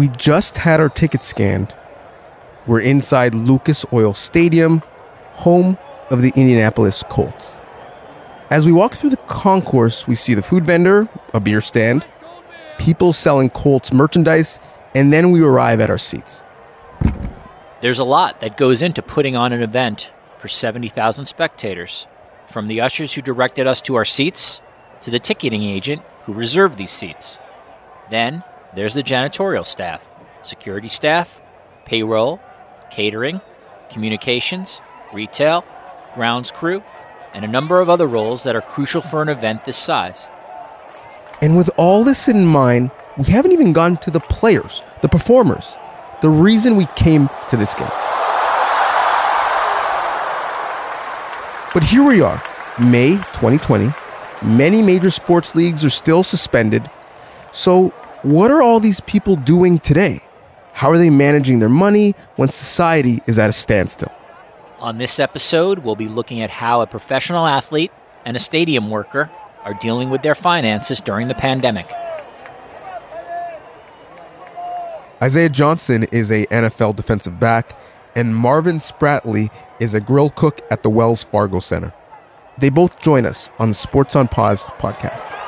We just had our tickets scanned. We're inside Lucas Oil Stadium, home of the Indianapolis Colts. As we walk through the concourse, we see the food vendor, a beer stand, people selling Colts merchandise, and then we arrive at our seats. There's a lot that goes into putting on an event for 70,000 spectators, from the ushers who directed us to our seats to the ticketing agent who reserved these seats. Then there's the janitorial staff, security staff, payroll, catering, communications, retail, grounds crew, and a number of other roles that are crucial for an event this size. And with all this in mind, we haven't even gotten to the players, the performers, the reason we came to this game. But here we are, May 2020. Many major sports leagues are still suspended. So, what are all these people doing today? How are they managing their money when society is at a standstill? On this episode, we'll be looking at how a professional athlete and a stadium worker are dealing with their finances during the pandemic. Isaiah Johnson is a NFL defensive back, and Marvin Spratley is a grill cook at the Wells Fargo Center. They both join us on the Sports on Pause podcast.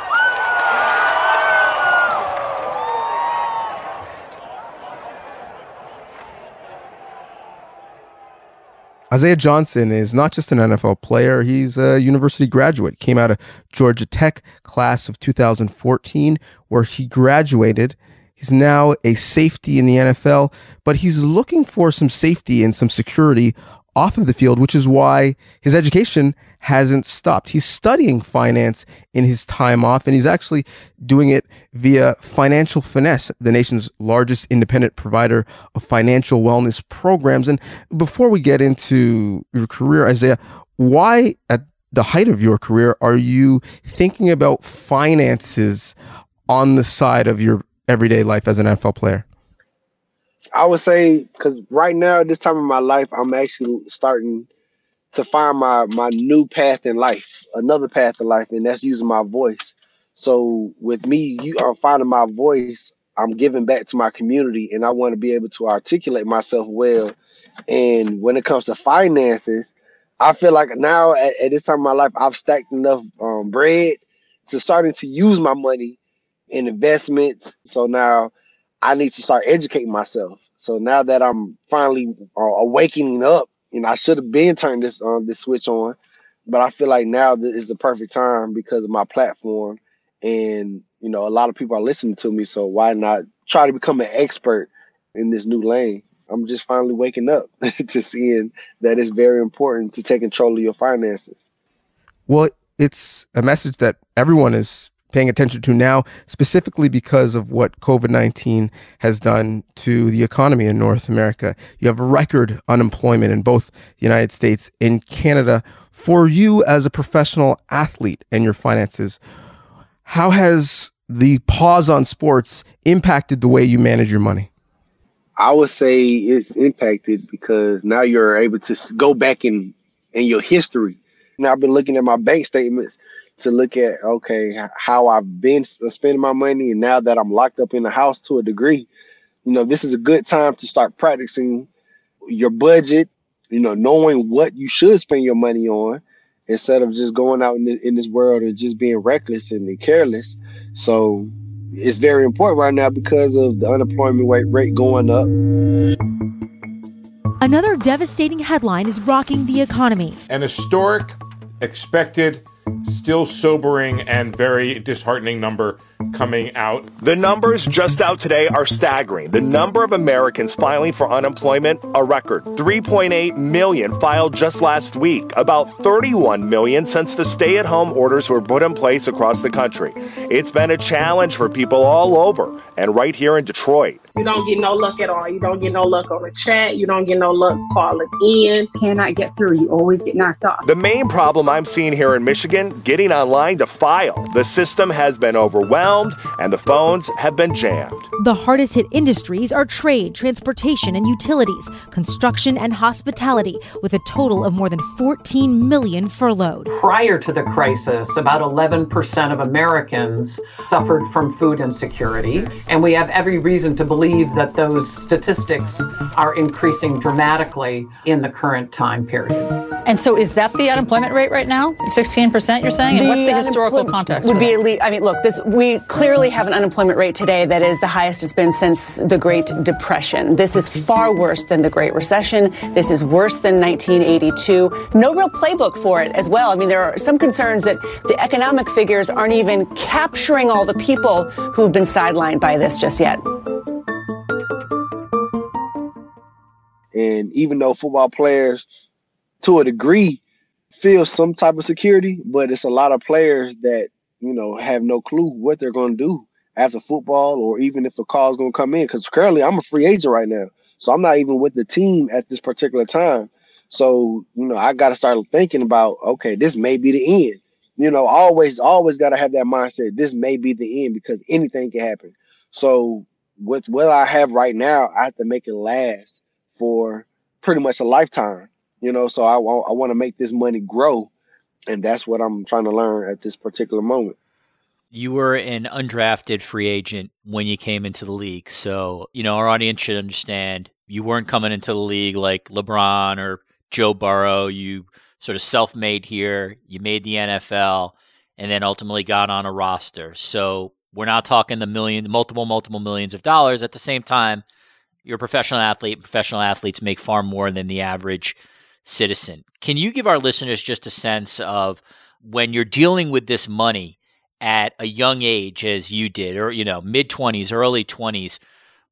Isaiah Johnson is not just an NFL player, he's a university graduate. Came out of Georgia Tech class of 2014 where he graduated. He's now a safety in the NFL, but he's looking for some safety and some security off of the field, which is why his education hasn't stopped. He's studying finance in his time off, and he's actually doing it via Financial Finesse, the nation's largest independent provider of financial wellness programs. And before we get into your career, Isaiah, why at the height of your career are you thinking about finances on the side of your everyday life as an NFL player? I would say because right now, this time of my life, I'm actually starting to find my my new path in life, another path in life, and that's using my voice. So with me, you are finding my voice. I'm giving back to my community, and I want to be able to articulate myself well. And when it comes to finances, I feel like now at, at this time of my life, I've stacked enough um, bread to starting to use my money in investments. So now I need to start educating myself. So now that I'm finally uh, awakening up you know, I should have been turned this on um, this switch on, but I feel like now is the perfect time because of my platform, and you know, a lot of people are listening to me. So why not try to become an expert in this new lane? I'm just finally waking up to seeing that it's very important to take control of your finances. Well, it's a message that everyone is paying attention to now, specifically because of what COVID 19 has done to the economy in North America. You have record unemployment in both the United States and Canada. For you as a professional athlete and your finances, how has the pause on sports impacted the way you manage your money? I would say it's impacted because now you're able to go back in in your history. Now I've been looking at my bank statements to look at okay how I've been spending my money, and now that I'm locked up in the house to a degree, you know, this is a good time to start practicing your budget. You know, knowing what you should spend your money on instead of just going out in, the, in this world and just being reckless and careless. So it's very important right now because of the unemployment rate going up. Another devastating headline is rocking the economy. An historic expected still sobering and very disheartening number coming out. The numbers just out today are staggering. The number of Americans filing for unemployment, a record 3.8 million filed just last week, about 31 million since the stay at home orders were put in place across the country. It's been a challenge for people all over and right here in Detroit. You don't get no luck at all. You don't get no luck on the chat. You don't get no luck calling in. Cannot get through. You always get knocked off. The main problem I'm seeing here in Michigan, getting online to file. The system has been overwhelmed overwhelmed and the phones have been jammed. The hardest hit industries are trade, transportation, and utilities, construction, and hospitality, with a total of more than 14 million furloughed. Prior to the crisis, about 11% of Americans suffered from food insecurity, and we have every reason to believe that those statistics are increasing dramatically in the current time period. And so, is that the unemployment rate right now? 16%, you're saying? And what's the historical context? Would be at least, I mean, look, this we clearly have an unemployment rate today that is the highest it's been since the Great Depression. This is far worse than the Great Recession. This is worse than 1982. No real playbook for it as well. I mean, there are some concerns that the economic figures aren't even capturing all the people who've been sidelined by this just yet. And even though football players, to a degree, feel some type of security, but it's a lot of players that, you know, have no clue what they're going to do after football or even if a call is going to come in. Because currently I'm a free agent right now. So I'm not even with the team at this particular time. So, you know, I got to start thinking about, okay, this may be the end. You know, always, always got to have that mindset. This may be the end because anything can happen. So, with what I have right now, I have to make it last for pretty much a lifetime. You know, so I, I want to make this money grow, and that's what I'm trying to learn at this particular moment. You were an undrafted free agent when you came into the league. So, you know, our audience should understand you weren't coming into the league like LeBron or Joe Burrow. You sort of self made here, you made the NFL, and then ultimately got on a roster. So, we're not talking the million, multiple, multiple millions of dollars. At the same time, you're a professional athlete. Professional athletes make far more than the average citizen. Can you give our listeners just a sense of when you're dealing with this money at a young age, as you did, or, you know, mid 20s, early 20s,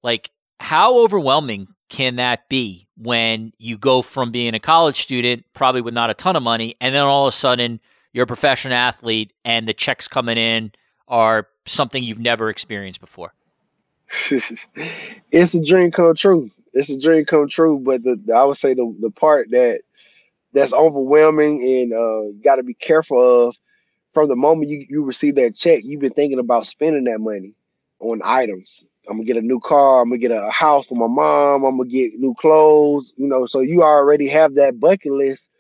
like how overwhelming can that be when you go from being a college student, probably with not a ton of money, and then all of a sudden you're a professional athlete and the checks coming in are something you've never experienced before? it's a dream come true. It's a dream come true, but the, I would say the the part that that's overwhelming and uh, got to be careful of from the moment you, you receive that check, you've been thinking about spending that money on items. I'm gonna get a new car. I'm gonna get a house for my mom. I'm gonna get new clothes. You know, so you already have that bucket list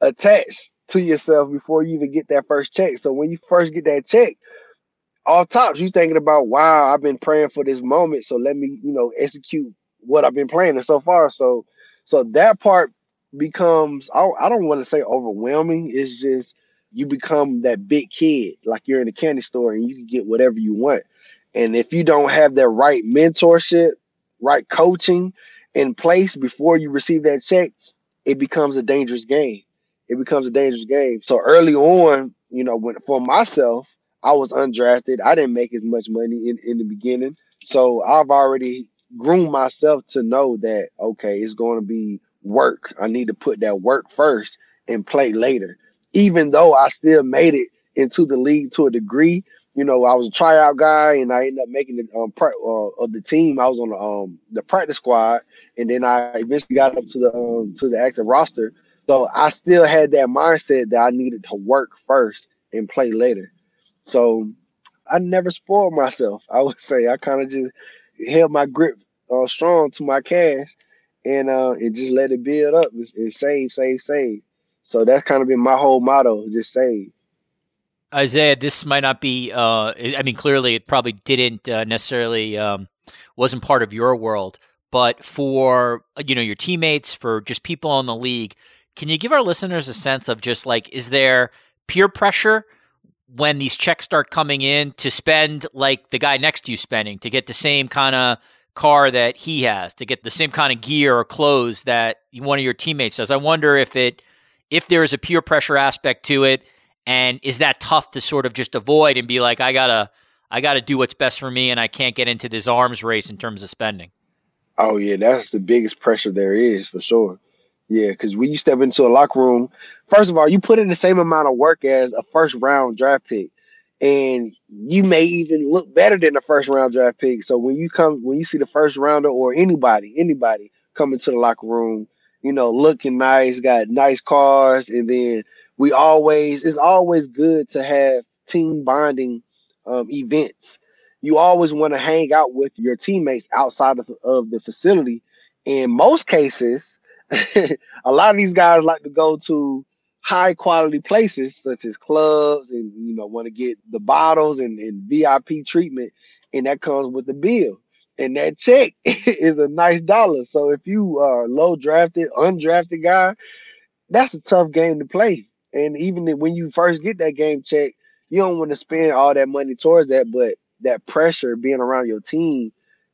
attached to yourself before you even get that first check. So when you first get that check, all tops, you thinking about, wow, I've been praying for this moment. So let me, you know, execute what I've been planning so far. So, so that part becomes, I, I don't want to say overwhelming. It's just you become that big kid, like you're in a candy store and you can get whatever you want. And if you don't have that right mentorship, right coaching in place before you receive that check, it becomes a dangerous game. It becomes a dangerous game. So early on, you know, when for myself, I was undrafted. I didn't make as much money in, in the beginning. So I've already groomed myself to know that, okay, it's going to be work. I need to put that work first and play later. Even though I still made it into the league to a degree, you know, I was a tryout guy and I ended up making the um, part uh, of the team. I was on the um the practice squad, and then I eventually got up to the um to the active roster. So I still had that mindset that I needed to work first and play later. So I never spoiled myself. I would say I kind of just held my grip uh, strong to my cash and uh, and just let it build up and save, save, save. So that's kind of been my whole motto: just save. Isaiah, this might not be. Uh, I mean, clearly, it probably didn't uh, necessarily um, wasn't part of your world, but for you know your teammates, for just people in the league, can you give our listeners a sense of just like, is there peer pressure when these checks start coming in to spend like the guy next to you spending to get the same kind of car that he has, to get the same kind of gear or clothes that one of your teammates does? I wonder if it if there is a peer pressure aspect to it and is that tough to sort of just avoid and be like, I gotta, I gotta do what's best for me, and I can't get into this arms race in terms of spending. Oh yeah, that's the biggest pressure there is for sure. Yeah, because when you step into a locker room, first of all, you put in the same amount of work as a first round draft pick, and you may even look better than the first round draft pick. So when you come, when you see the first rounder or anybody, anybody come into the locker room, you know, looking nice, got nice cars, and then we always it's always good to have team bonding um, events you always want to hang out with your teammates outside of, of the facility. In most cases, a lot of these guys like to go to high quality places such as clubs and you know want to get the bottles and, and VIP treatment and that comes with the bill. And that check is a nice dollar. So if you are low drafted undrafted guy that's a tough game to play. And even when you first get that game check you don't want to spend all that money towards that but that pressure being around your team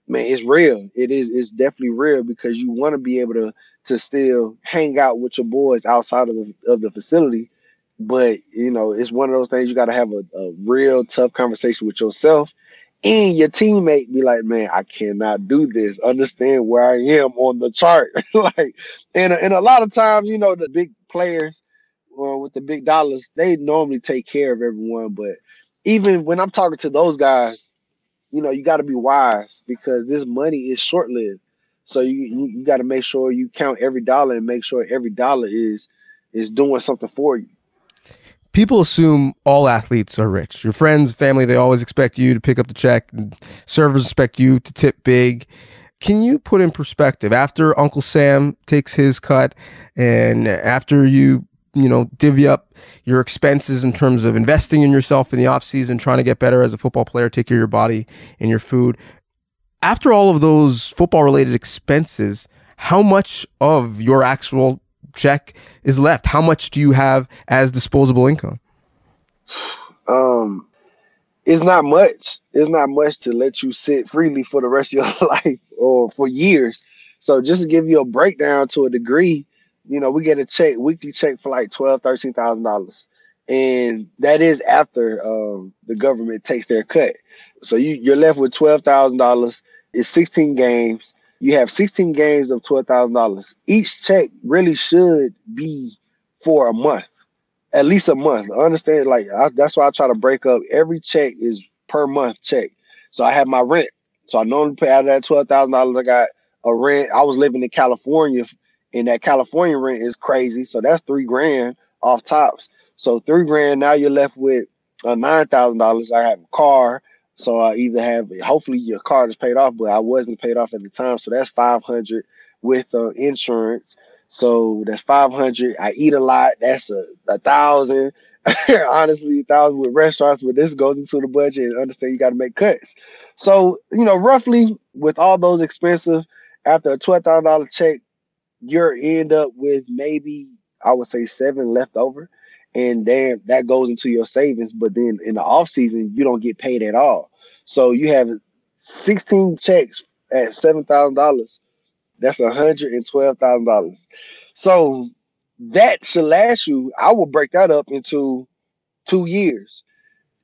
man it's real. It is it's definitely real because you want to be able to to still hang out with your boys outside of the, of the facility. But you know, it's one of those things you got to have a, a real tough conversation with yourself and your teammate. Be like, man, I cannot do this. Understand where I am on the chart. like, and and a lot of times, you know, the big players uh, with the big dollars, they normally take care of everyone. But even when I'm talking to those guys, you know, you got to be wise because this money is short lived. So you you, you got to make sure you count every dollar and make sure every dollar is is doing something for you. People assume all athletes are rich. Your friends, family, they always expect you to pick up the check. Servers expect you to tip big. Can you put in perspective after Uncle Sam takes his cut and after you you know divvy up your expenses in terms of investing in yourself in the off season trying to get better as a football player take care of your body and your food after all of those football related expenses, how much of your actual check is left? How much do you have as disposable income? Um, it's not much. It's not much to let you sit freely for the rest of your life or for years. So just to give you a breakdown to a degree, you know, we get a check, weekly check for like twelve, thirteen thousand dollars. And that is after um, the government takes their cut. So you, you're left with twelve thousand dollars It's 16 games. You have 16 games of $12,000. Each check really should be for a month, at least a month. Understand, like, I, that's why I try to break up. Every check is per month check. So I have my rent. So I normally pay out of that $12,000. I got a rent. I was living in California, and that California rent is crazy. So that's three grand off tops. So three grand, now you're left with uh, $9,000. I have a car. So I either have hopefully your car is paid off, but I wasn't paid off at the time. So that's five hundred with uh, insurance. So that's five hundred. I eat a lot. That's a, a thousand. Honestly, a thousand with restaurants, but this goes into the budget and understand you got to make cuts. So, you know, roughly with all those expensive, after a twelve thousand dollar check, you're end up with maybe I would say seven left over and then that goes into your savings. But then in the off season, you don't get paid at all. So you have 16 checks at seven thousand dollars. That's hundred and twelve thousand dollars. So that should last you. I will break that up into two years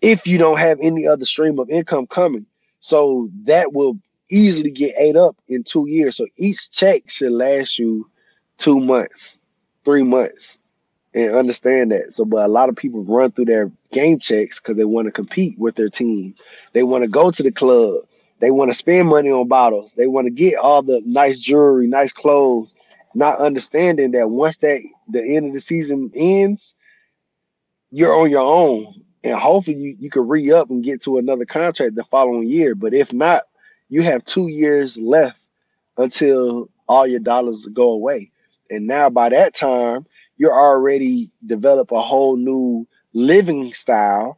if you don't have any other stream of income coming. So that will easily get ate up in two years. So each check should last you two months, three months and understand that. So, but a lot of people run through their game checks because they want to compete with their team. They want to go to the club. They want to spend money on bottles. They want to get all the nice jewelry, nice clothes, not understanding that once that the end of the season ends, you're on your own. And hopefully you, you can re-up and get to another contract the following year. But if not, you have two years left until all your dollars go away. And now by that time, you're already develop a whole new living style.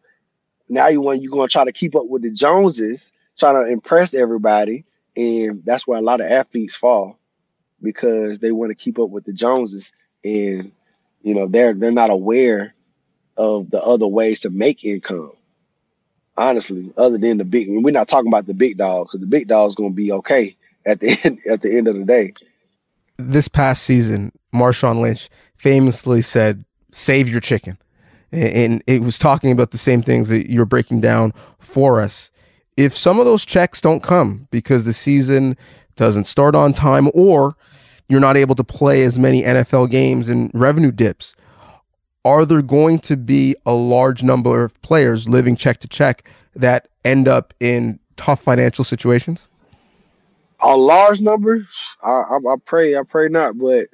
Now you want you're gonna try to keep up with the Joneses, trying to impress everybody, and that's why a lot of athletes fall because they want to keep up with the Joneses, and you know they're they're not aware of the other ways to make income. Honestly, other than the big, we're not talking about the big dog because the big dog is gonna be okay at the end at the end of the day. This past season, Marshawn Lynch famously said, "Save your chicken," and it was talking about the same things that you're breaking down for us. If some of those checks don't come because the season doesn't start on time, or you're not able to play as many NFL games and revenue dips, are there going to be a large number of players living check to check that end up in tough financial situations? A large number, I, I, I pray, I pray not, but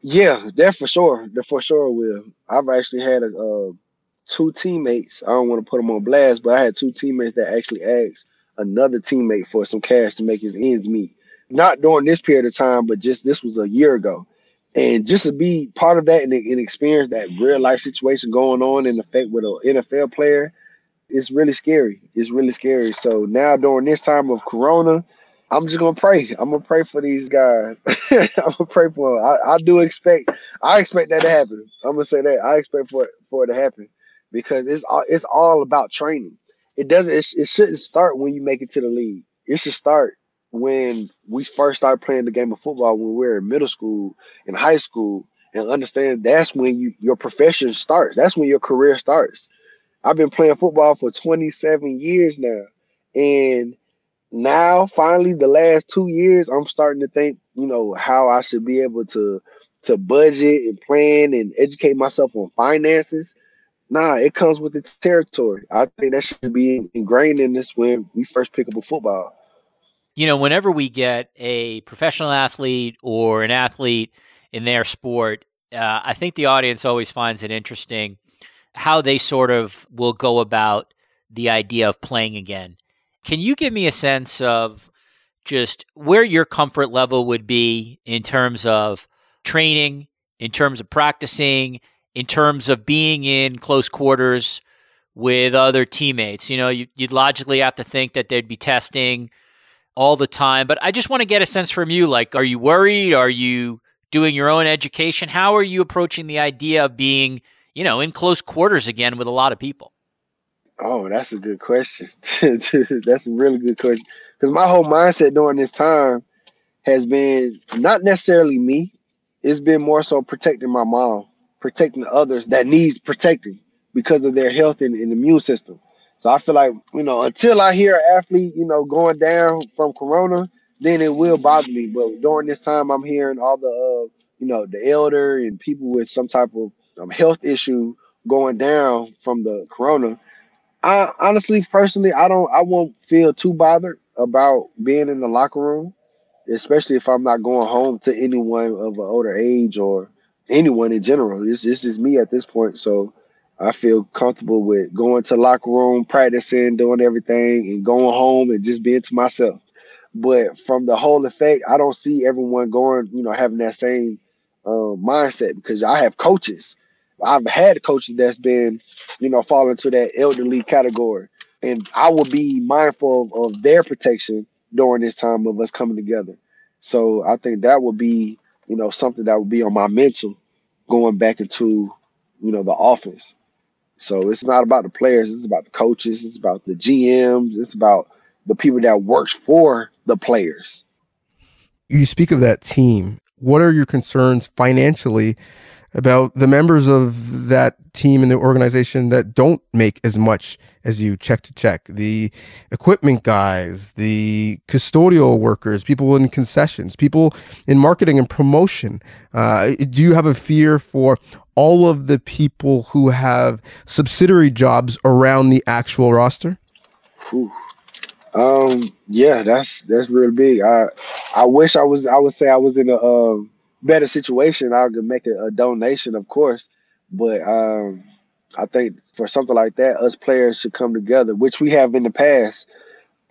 yeah, that for sure. That for sure will. I've actually had a, uh, two teammates. I don't want to put them on blast, but I had two teammates that actually asked another teammate for some cash to make his ends meet. Not during this period of time, but just this was a year ago. And just to be part of that and, and experience that real life situation going on in effect with an NFL player, it's really scary. It's really scary. So now during this time of Corona, I'm just gonna pray. I'm gonna pray for these guys. I'm gonna pray for them. I, I do expect. I expect that to happen. I'm gonna say that. I expect for it, for it to happen because it's all it's all about training. It doesn't. It, it shouldn't start when you make it to the league. It should start when we first started playing the game of football when we were in middle school and high school, and understand that's when you your profession starts. That's when your career starts. I've been playing football for 27 years now, and now finally the last two years i'm starting to think you know how i should be able to to budget and plan and educate myself on finances. Nah it comes with the territory. I think that should be ingrained in this when we first pick up a football. You know whenever we get a professional athlete or an athlete in their sport uh, i think the audience always finds it interesting how they sort of will go about the idea of playing again can you give me a sense of just where your comfort level would be in terms of training, in terms of practicing, in terms of being in close quarters with other teammates? You know, you, would logically have to think that they'd be testing all the time, but I just want to get a sense from you like, are you worried? Are you doing your own education? How are you approaching the idea of being, you know, in close quarters again with a lot of people? Oh, that's a good question. that's a really good question. Because my whole mindset during this time has been not necessarily me. It's been more so protecting my mom, protecting others that needs protecting because of their health and, and immune system. So I feel like, you know, until I hear an athlete, you know, going down from corona, then it will bother me. But during this time, I'm hearing all the, uh, you know, the elder and people with some type of um, health issue going down from the corona I honestly, personally, I don't, I won't feel too bothered about being in the locker room, especially if I'm not going home to anyone of an older age or anyone in general. It's, it's just me at this point, so I feel comfortable with going to locker room, practicing, doing everything, and going home and just being to myself. But from the whole effect, I don't see everyone going, you know, having that same uh, mindset because I have coaches I've had coaches that's been, you know, fall into that elderly category. And I will be mindful of, of their protection during this time of us coming together. So I think that would be, you know, something that would be on my mental going back into, you know, the office. So it's not about the players, it's about the coaches, it's about the GMs, it's about the people that works for the players. You speak of that team. What are your concerns financially about the members of that team and the organization that don't make as much as you check to check. The equipment guys the custodial workers people in concessions people in marketing and promotion. Uh, do you have a fear for all of the people who have subsidiary jobs around the actual roster? Whew. um yeah that's that's real big. I i wish i was i would say i was in a um better situation, I could make a, a donation, of course. But um, I think for something like that, us players should come together, which we have in the past,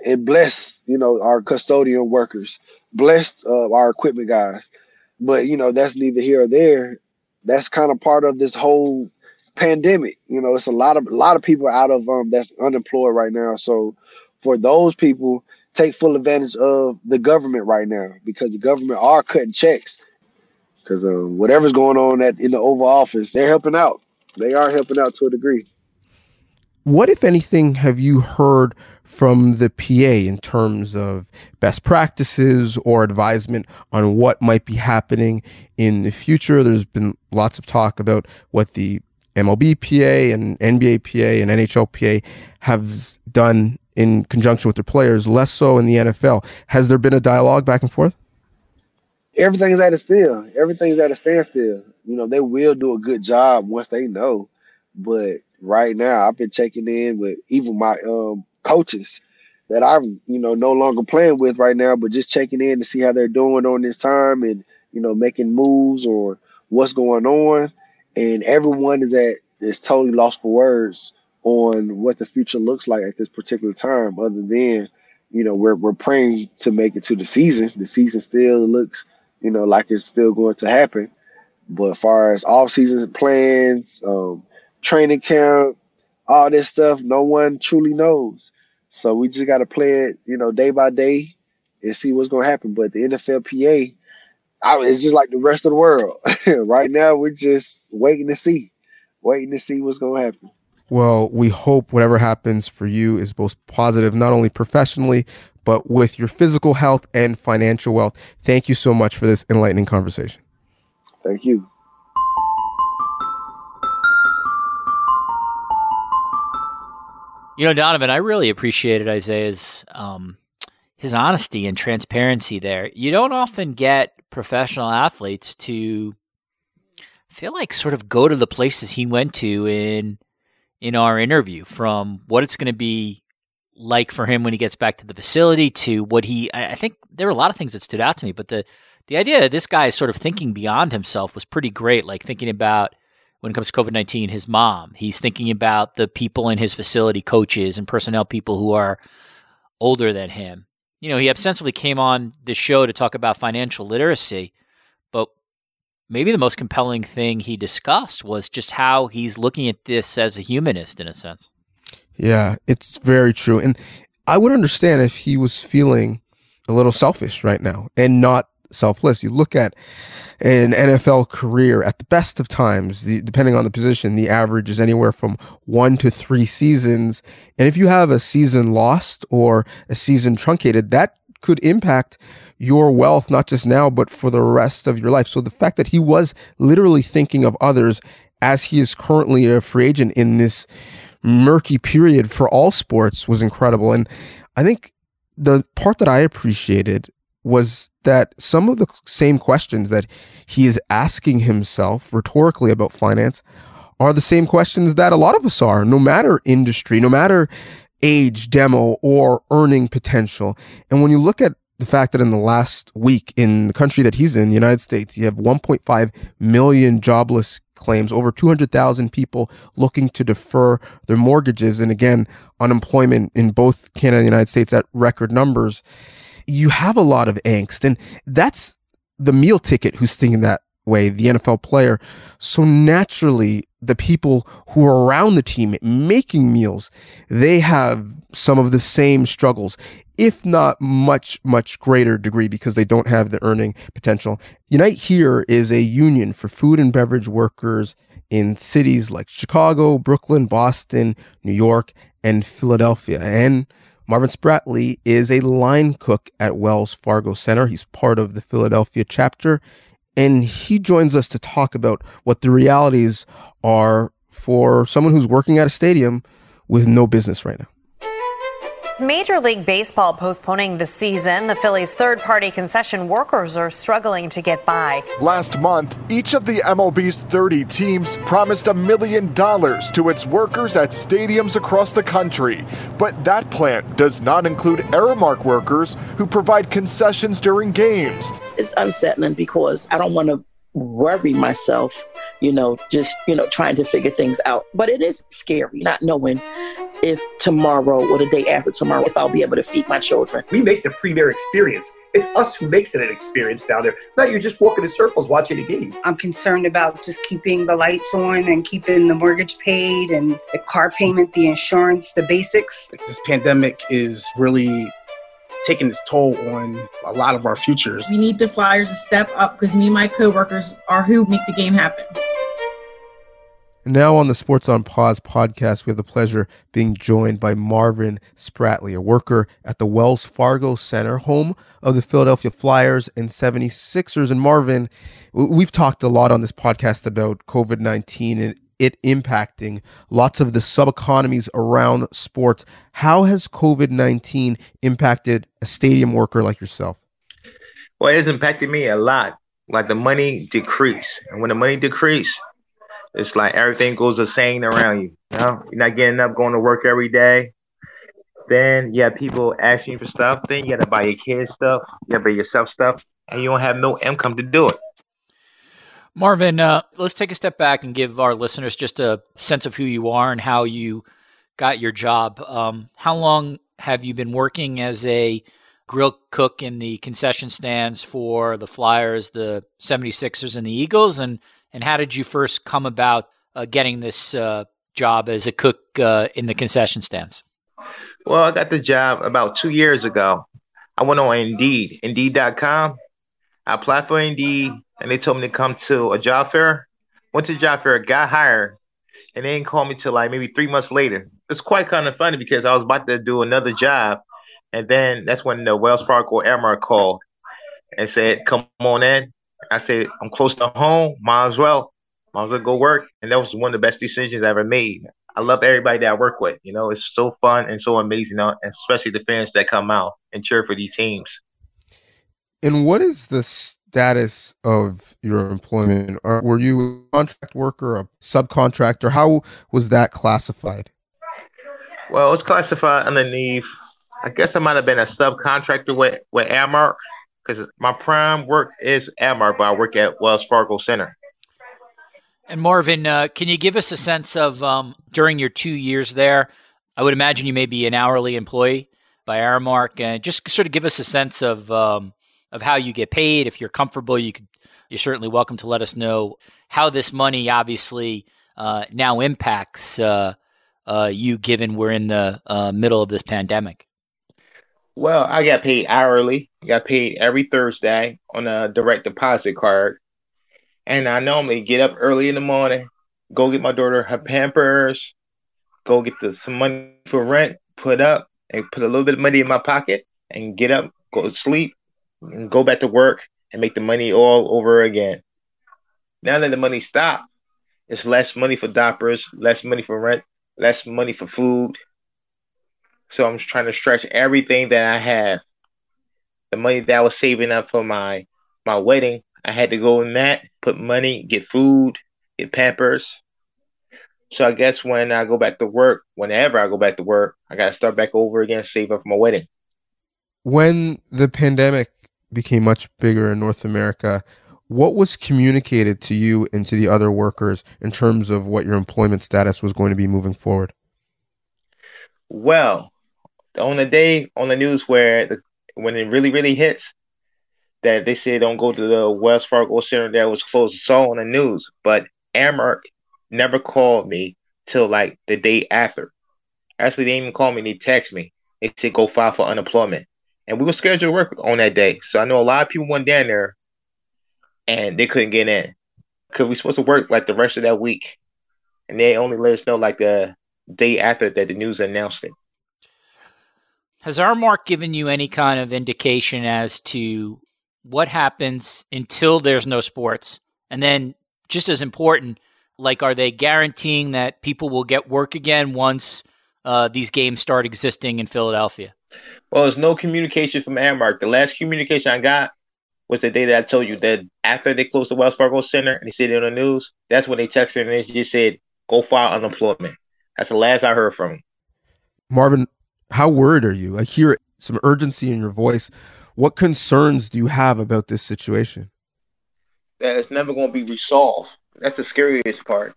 and bless you know our custodian workers, bless uh, our equipment guys. But you know that's neither here or there. That's kind of part of this whole pandemic. You know, it's a lot of a lot of people out of um that's unemployed right now. So for those people, take full advantage of the government right now because the government are cutting checks because um, whatever's going on at in the Oval Office, they're helping out. They are helping out to a degree. What, if anything, have you heard from the PA in terms of best practices or advisement on what might be happening in the future? There's been lots of talk about what the MLB PA and NBA PA and NHL PA have done in conjunction with their players, less so in the NFL. Has there been a dialogue back and forth? Everything's at a still. Everything's at a standstill. You know, they will do a good job once they know. But right now, I've been checking in with even my um, coaches that I'm, you know, no longer playing with right now, but just checking in to see how they're doing on this time and, you know, making moves or what's going on. And everyone is at is totally lost for words on what the future looks like at this particular time, other than you know, we're we're praying to make it to the season. The season still looks, you know, like it's still going to happen. But as far as off season plans, um, training camp, all this stuff, no one truly knows. So we just got to play it, you know, day by day and see what's going to happen. But the NFLPA, I, it's just like the rest of the world. right now, we're just waiting to see, waiting to see what's going to happen. Well, we hope whatever happens for you is both positive, not only professionally, but with your physical health and financial wealth. Thank you so much for this enlightening conversation. Thank you. You know, Donnovan, I really appreciated Isaiah's um, his honesty and transparency there. You don't often get professional athletes to feel like sort of go to the places he went to in in our interview from what it's going to be like for him when he gets back to the facility to what he I think there were a lot of things that stood out to me, but the the idea that this guy is sort of thinking beyond himself was pretty great, like thinking about when it comes to COVID 19, his mom. He's thinking about the people in his facility, coaches and personnel people who are older than him. You know, he ostensibly came on the show to talk about financial literacy, maybe the most compelling thing he discussed was just how he's looking at this as a humanist in a sense. Yeah, it's very true. And I would understand if he was feeling a little selfish right now and not selfless. You look at an NFL career at the best of times, the, depending on the position, the average is anywhere from one to three seasons. And if you have a season lost or a season truncated, that could impact your wealth, not just now, but for the rest of your life. So the fact that he was literally thinking of others as he is currently a free agent in this murky period for all sports was incredible. And I think the part that I appreciated was that some of the same questions that he is asking himself rhetorically about finance are the same questions that a lot of us are, no matter industry, no matter age, demo, or earning potential. And when you look at the fact that in the last week in the country that he's in, the United States, you have 1.5 million jobless claims, over 200,000 people looking to defer their mortgages. And again, unemployment in both Canada and the United States at record numbers you have a lot of angst. And that's the meal ticket who's thinking that way, the NFL player. So naturally, the people who are around the team making meals, they have some of the same struggles, if not much, much greater degree because they don't have the earning potential. Unite Here is a union for food and beverage workers in cities like Chicago, Brooklyn, Boston, New York, and Philadelphia. And Marvin Spratley is a line cook at Wells Fargo Center. He's part of the Philadelphia chapter, and he joins us to talk about what the realities are for someone who's working at a stadium with no business right now. Major League Baseball postponing the season. The Phillies' third party concession workers are struggling to get by. Last month, each of the MLB's 30 teams promised a million dollars to its workers at stadiums across the country. But that plan does not include Aramark workers who provide concessions during games. It's unsettling because I don't want to worry mm-hmm. myself, you know, just, you know, trying to figure things out. But it is scary not knowing if tomorrow or the day after tomorrow, if I'll be able to feed my children. We make the premier experience. It's us who makes it an experience down there. It's not you're just walking in circles watching a game. I'm concerned about just keeping the lights on and keeping the mortgage paid and the car payment, the insurance, the basics. This pandemic is really taking its toll on a lot of our futures. We need the Flyers to step up because me and my coworkers are who make the game happen. Now on the Sports on Pause podcast, we have the pleasure of being joined by Marvin Spratley, a worker at the Wells Fargo Center, home of the Philadelphia Flyers and 76ers. And Marvin, we've talked a lot on this podcast about COVID 19 and it impacting lots of the sub economies around sports. How has COVID 19 impacted a stadium worker like yourself? Well, it's impacted me a lot. Like the money decrease. And when the money decrease, it's like everything goes the same around you. You know, you're not getting up, going to work every day. Then you have people asking for stuff. Then you got to buy your kids stuff. You got to buy yourself stuff, and you don't have no income to do it. Marvin, uh, let's take a step back and give our listeners just a sense of who you are and how you got your job. Um, how long have you been working as a grill cook in the concession stands for the Flyers, the 76ers, and the Eagles? And, and how did you first come about uh, getting this uh, job as a cook uh, in the concession stands? Well, I got the job about two years ago. I went on Indeed, Indeed.com. I applied for Indeed, and they told me to come to a job fair. Went to job fair, got hired, and they didn't call me till like maybe three months later. It's quite kind of funny because I was about to do another job, and then that's when the Wells Fargo Aramark called and said, "Come on in." I said, "I'm close to home. Might as well. Might as well go work." And that was one of the best decisions I ever made. I love everybody that I work with. You know, it's so fun and so amazing, uh, especially the fans that come out and cheer for these teams. And what is the status of your employment? Or were you a contract worker, a subcontractor? How was that classified? Well, it's classified underneath. I guess I might have been a subcontractor with with Aramark because my prime work is Aramark, but I work at Wells Fargo Center. And Marvin, uh, can you give us a sense of um, during your two years there? I would imagine you may be an hourly employee by Aramark, and just sort of give us a sense of um, of how you get paid. If you're comfortable, you could you're certainly welcome to let us know how this money obviously uh, now impacts uh, uh you, given we're in the uh, middle of this pandemic. Well, I got paid hourly. I got paid every Thursday on a direct deposit card. And I normally get up early in the morning, go get my daughter her Pampers, go get the, some money for rent, put up, and put a little bit of money in my pocket, and get up, go to sleep, and go back to work, and make the money all over again. Now that the money stopped, it's less money for diapers, less money for rent, less money for food, so I'm trying to stretch everything that I have. The money that I was saving up for my my wedding, I had to go in that, put money, get food, get Pampers. So I guess when I go back to work, whenever I go back to work, I got to start back over again, save up for my wedding. When the pandemic became much bigger in North America, what was communicated to you and to the other workers in terms of what your employment status was going to be moving forward? Well, on the day on the news where the when it really really hits that they say don't go to the Wells Fargo Center that was closed. It's all on the news, but Aramark never called me till like the day after. Actually, they didn't even call me. They text me. They said go file for unemployment, and we were scheduled to work on that day. So I know a lot of people went down there, and they couldn't get in because we supposed to work like the rest of that week, and they only let us know like the day after that the news announced it. Has Aramark given you any kind of indication as to what happens until there's no sports? And then, just as important, like, are they guaranteeing that people will get work again once uh, these games start existing in Philadelphia? Well, there's no communication from Aramark. The last communication I got was the day that I told you that after they closed the Wells Fargo Center and they said it on the news, that's when they texted and they just said, go file unemployment. That's the last I heard from them. Marvin, how worried are you? I hear some urgency in your voice. What concerns do you have about this situation? That it's never going to be resolved. That's the scariest part.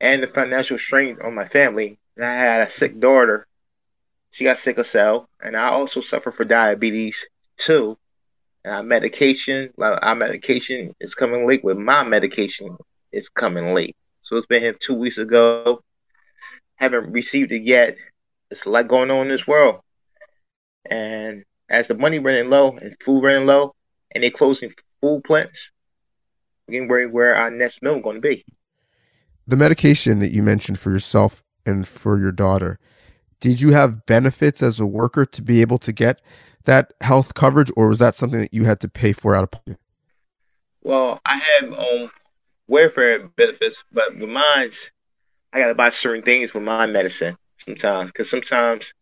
And the financial strain on my family. And I had a sick daughter. She got sickle cell, and I also suffer for diabetes too. And our medication, our medication is coming late. With my medication, is coming late. So it's been here two weeks ago. Haven't received it yet it's a lot going on in this world. And as the money running low and food running low, and they're closing food plants, we're getting worried where our next meal is going to be. The medication that you mentioned for yourself and for your daughter, did you have benefits as a worker to be able to get that health coverage, or was that something that you had to pay for out of pocket? Well, I have um welfare benefits, but with mine, I got to buy certain things for my medicine sometimes because sometimes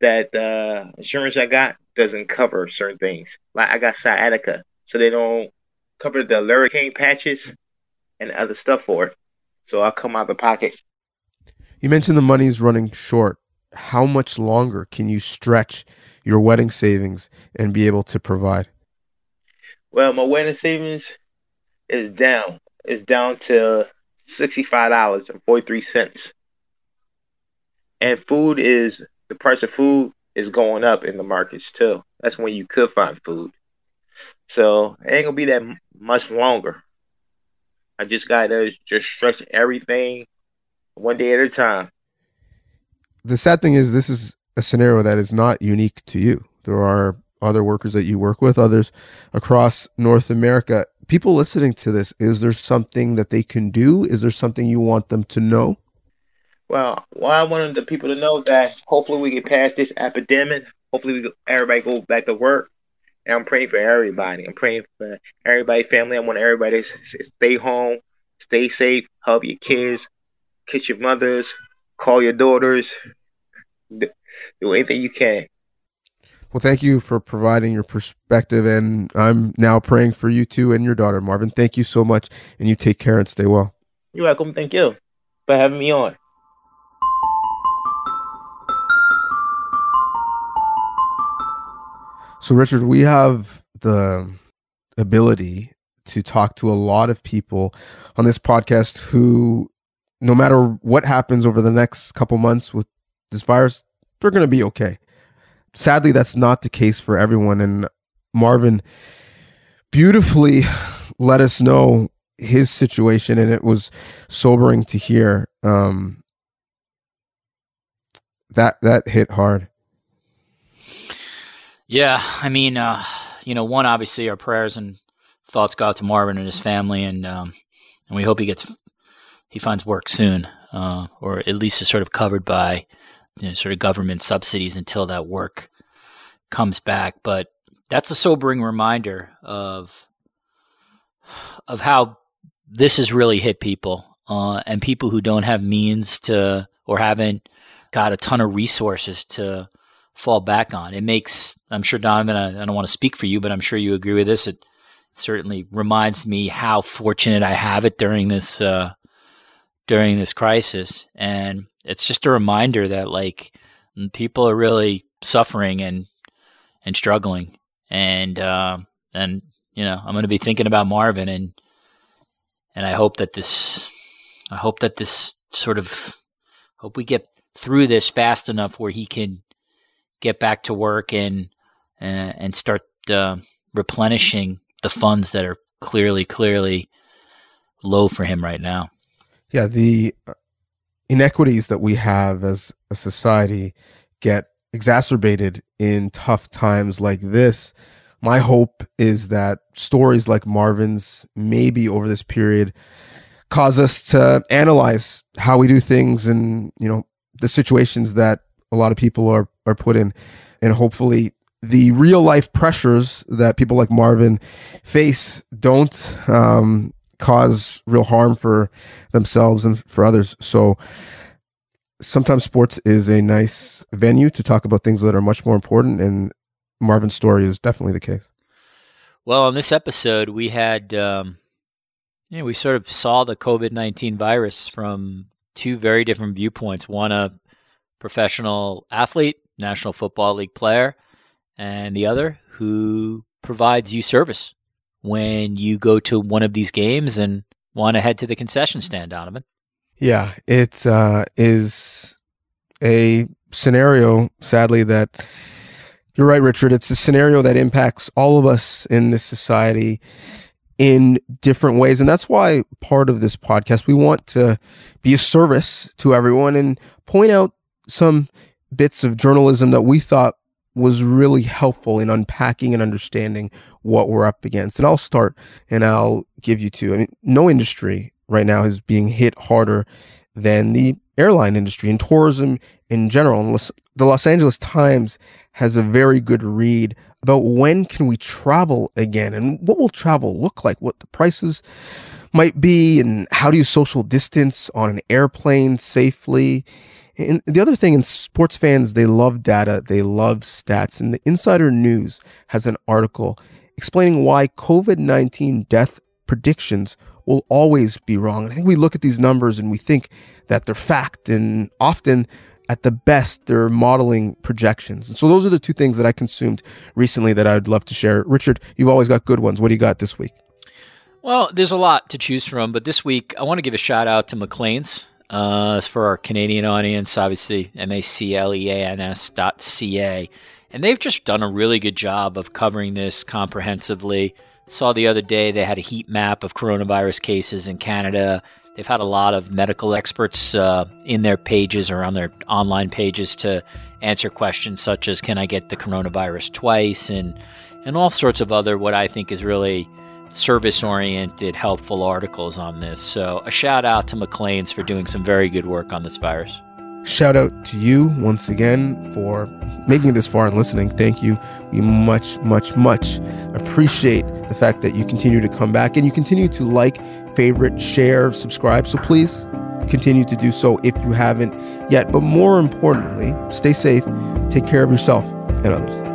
that uh, insurance I got doesn't cover certain things. Like I got sciatica, so they don't cover the Lidocaine patches and other stuff for it. So I come out of the pocket. You mentioned the money is running short. How much longer can you stretch your wedding savings and be able to provide? Well, my wedding savings is down. It's down to sixty-five dollars and forty-three cents and food is the price of food is going up in the markets too. That's when you could find food. So it ain't gonna be that much longer. I just gotta just stretch everything one day at a time. The sad thing is, this is a scenario that is not unique to you. There are other workers that you work with, others across North America. People listening to this, is there something that they can do? Is there something you want them to know? Well, well, I wanted the people to know that hopefully we get past this epidemic. Hopefully, we everybody go back to work. And I'm praying for everybody. I'm praying for everybody, family. I want everybody to stay home, stay safe, help your kids, kiss your mothers, call your daughters, do anything you can. Well, thank you for providing your perspective. And I'm now praying for you too and your daughter, Marvin. Thank you so much. And you take care and stay well. You're welcome. Thank you for having me on. So, Richard, we have the ability to talk to a lot of people on this podcast who, no matter what happens over the next couple months with this virus, they're going to be okay. Sadly, that's not the case for everyone. And Marvin beautifully let us know his situation, and it was sobering to hear. Um, that that hit hard. Yeah, I mean, uh, you know, one obviously our prayers and thoughts go out to Marvin and his family, and um, and we hope he gets he finds work soon, uh, or at least is sort of covered by you know, sort of government subsidies until that work comes back. But that's a sobering reminder of of how this has really hit people uh, and people who don't have means to or haven't got a ton of resources to fall back on. It makes, I'm sure, Donnovan, I, I don't want to speak for you, but I'm sure you agree with this. It certainly reminds me how fortunate I have it during this, uh, during this crisis. And it's just a reminder that like people are really suffering and, and struggling. And, uh, and, you know, I'm going to be thinking about Marvin and, and I hope that this, I hope that this sort of, hope we get through this fast enough where he can get back to work and uh, and start uh, replenishing the funds that are clearly clearly low for him right now. Yeah, the uh, inequities that we have as a society get exacerbated in tough times like this. My hope is that stories like Marvin's, maybe over this period, cause us to analyze how we do things and you know the situations that a lot of people are are put in, and hopefully the real life pressures that people like Marvin face don't um, cause real harm for themselves and for others. So sometimes sports is a nice venue to talk about things that are much more important, and Marvin's story is definitely the case. Well, on this episode, we had, um, you know, we sort of saw the COVID 19 virus from two very different viewpoints. One, a professional athlete, National Football League player, and the other who provides you service when you go to one of these games and want to head to the concession stand, Donnovan. Yeah, it uh, is a scenario, sadly, that you're right, Richard. It's a scenario that impacts all of us in this society in different ways. And that's why part of this podcast, we want to be a service to everyone and point out some bits of journalism that we thought was really helpful in unpacking and understanding what we're up against. And I'll start and I'll give you two. I mean, no industry right now is being hit harder than the airline industry and tourism in general. And the Los Angeles Times has a very good read about when can we travel again and what will travel look like, what the prices might be, and how do you social distance on an airplane safely and the other thing, in sports fans, they love data, they love stats. And the Insider News has an article explaining why COVID 19 death predictions will always be wrong. And I think we look at these numbers and we think that they're fact, and often at the best, they're modeling projections. And so those are the two things that I consumed recently that I'd love to share. Richard, you've always got good ones. What do you got this week? Well, there's a lot to choose from, but this week I want to give a shout out to Maclean's Uh, for our Canadian audience, obviously, M A C L E A N S dot C A. And they've just done a really good job of covering this comprehensively. Saw the other day they had a heat map of coronavirus cases in Canada. They've had a lot of medical experts uh, in their pages or on their online pages to answer questions such as Can I get the coronavirus twice? and, and all sorts of other, what I think is really service oriented, helpful articles on this. So, a shout out to Maclean's for doing some very good work on this virus. Shout out to you once again for making it this far and listening. Thank you. We much, much, much appreciate the fact that you continue to come back and you continue to like, favorite, share, subscribe. So please continue to do so if you haven't yet. But more importantly, stay safe, take care of yourself and others.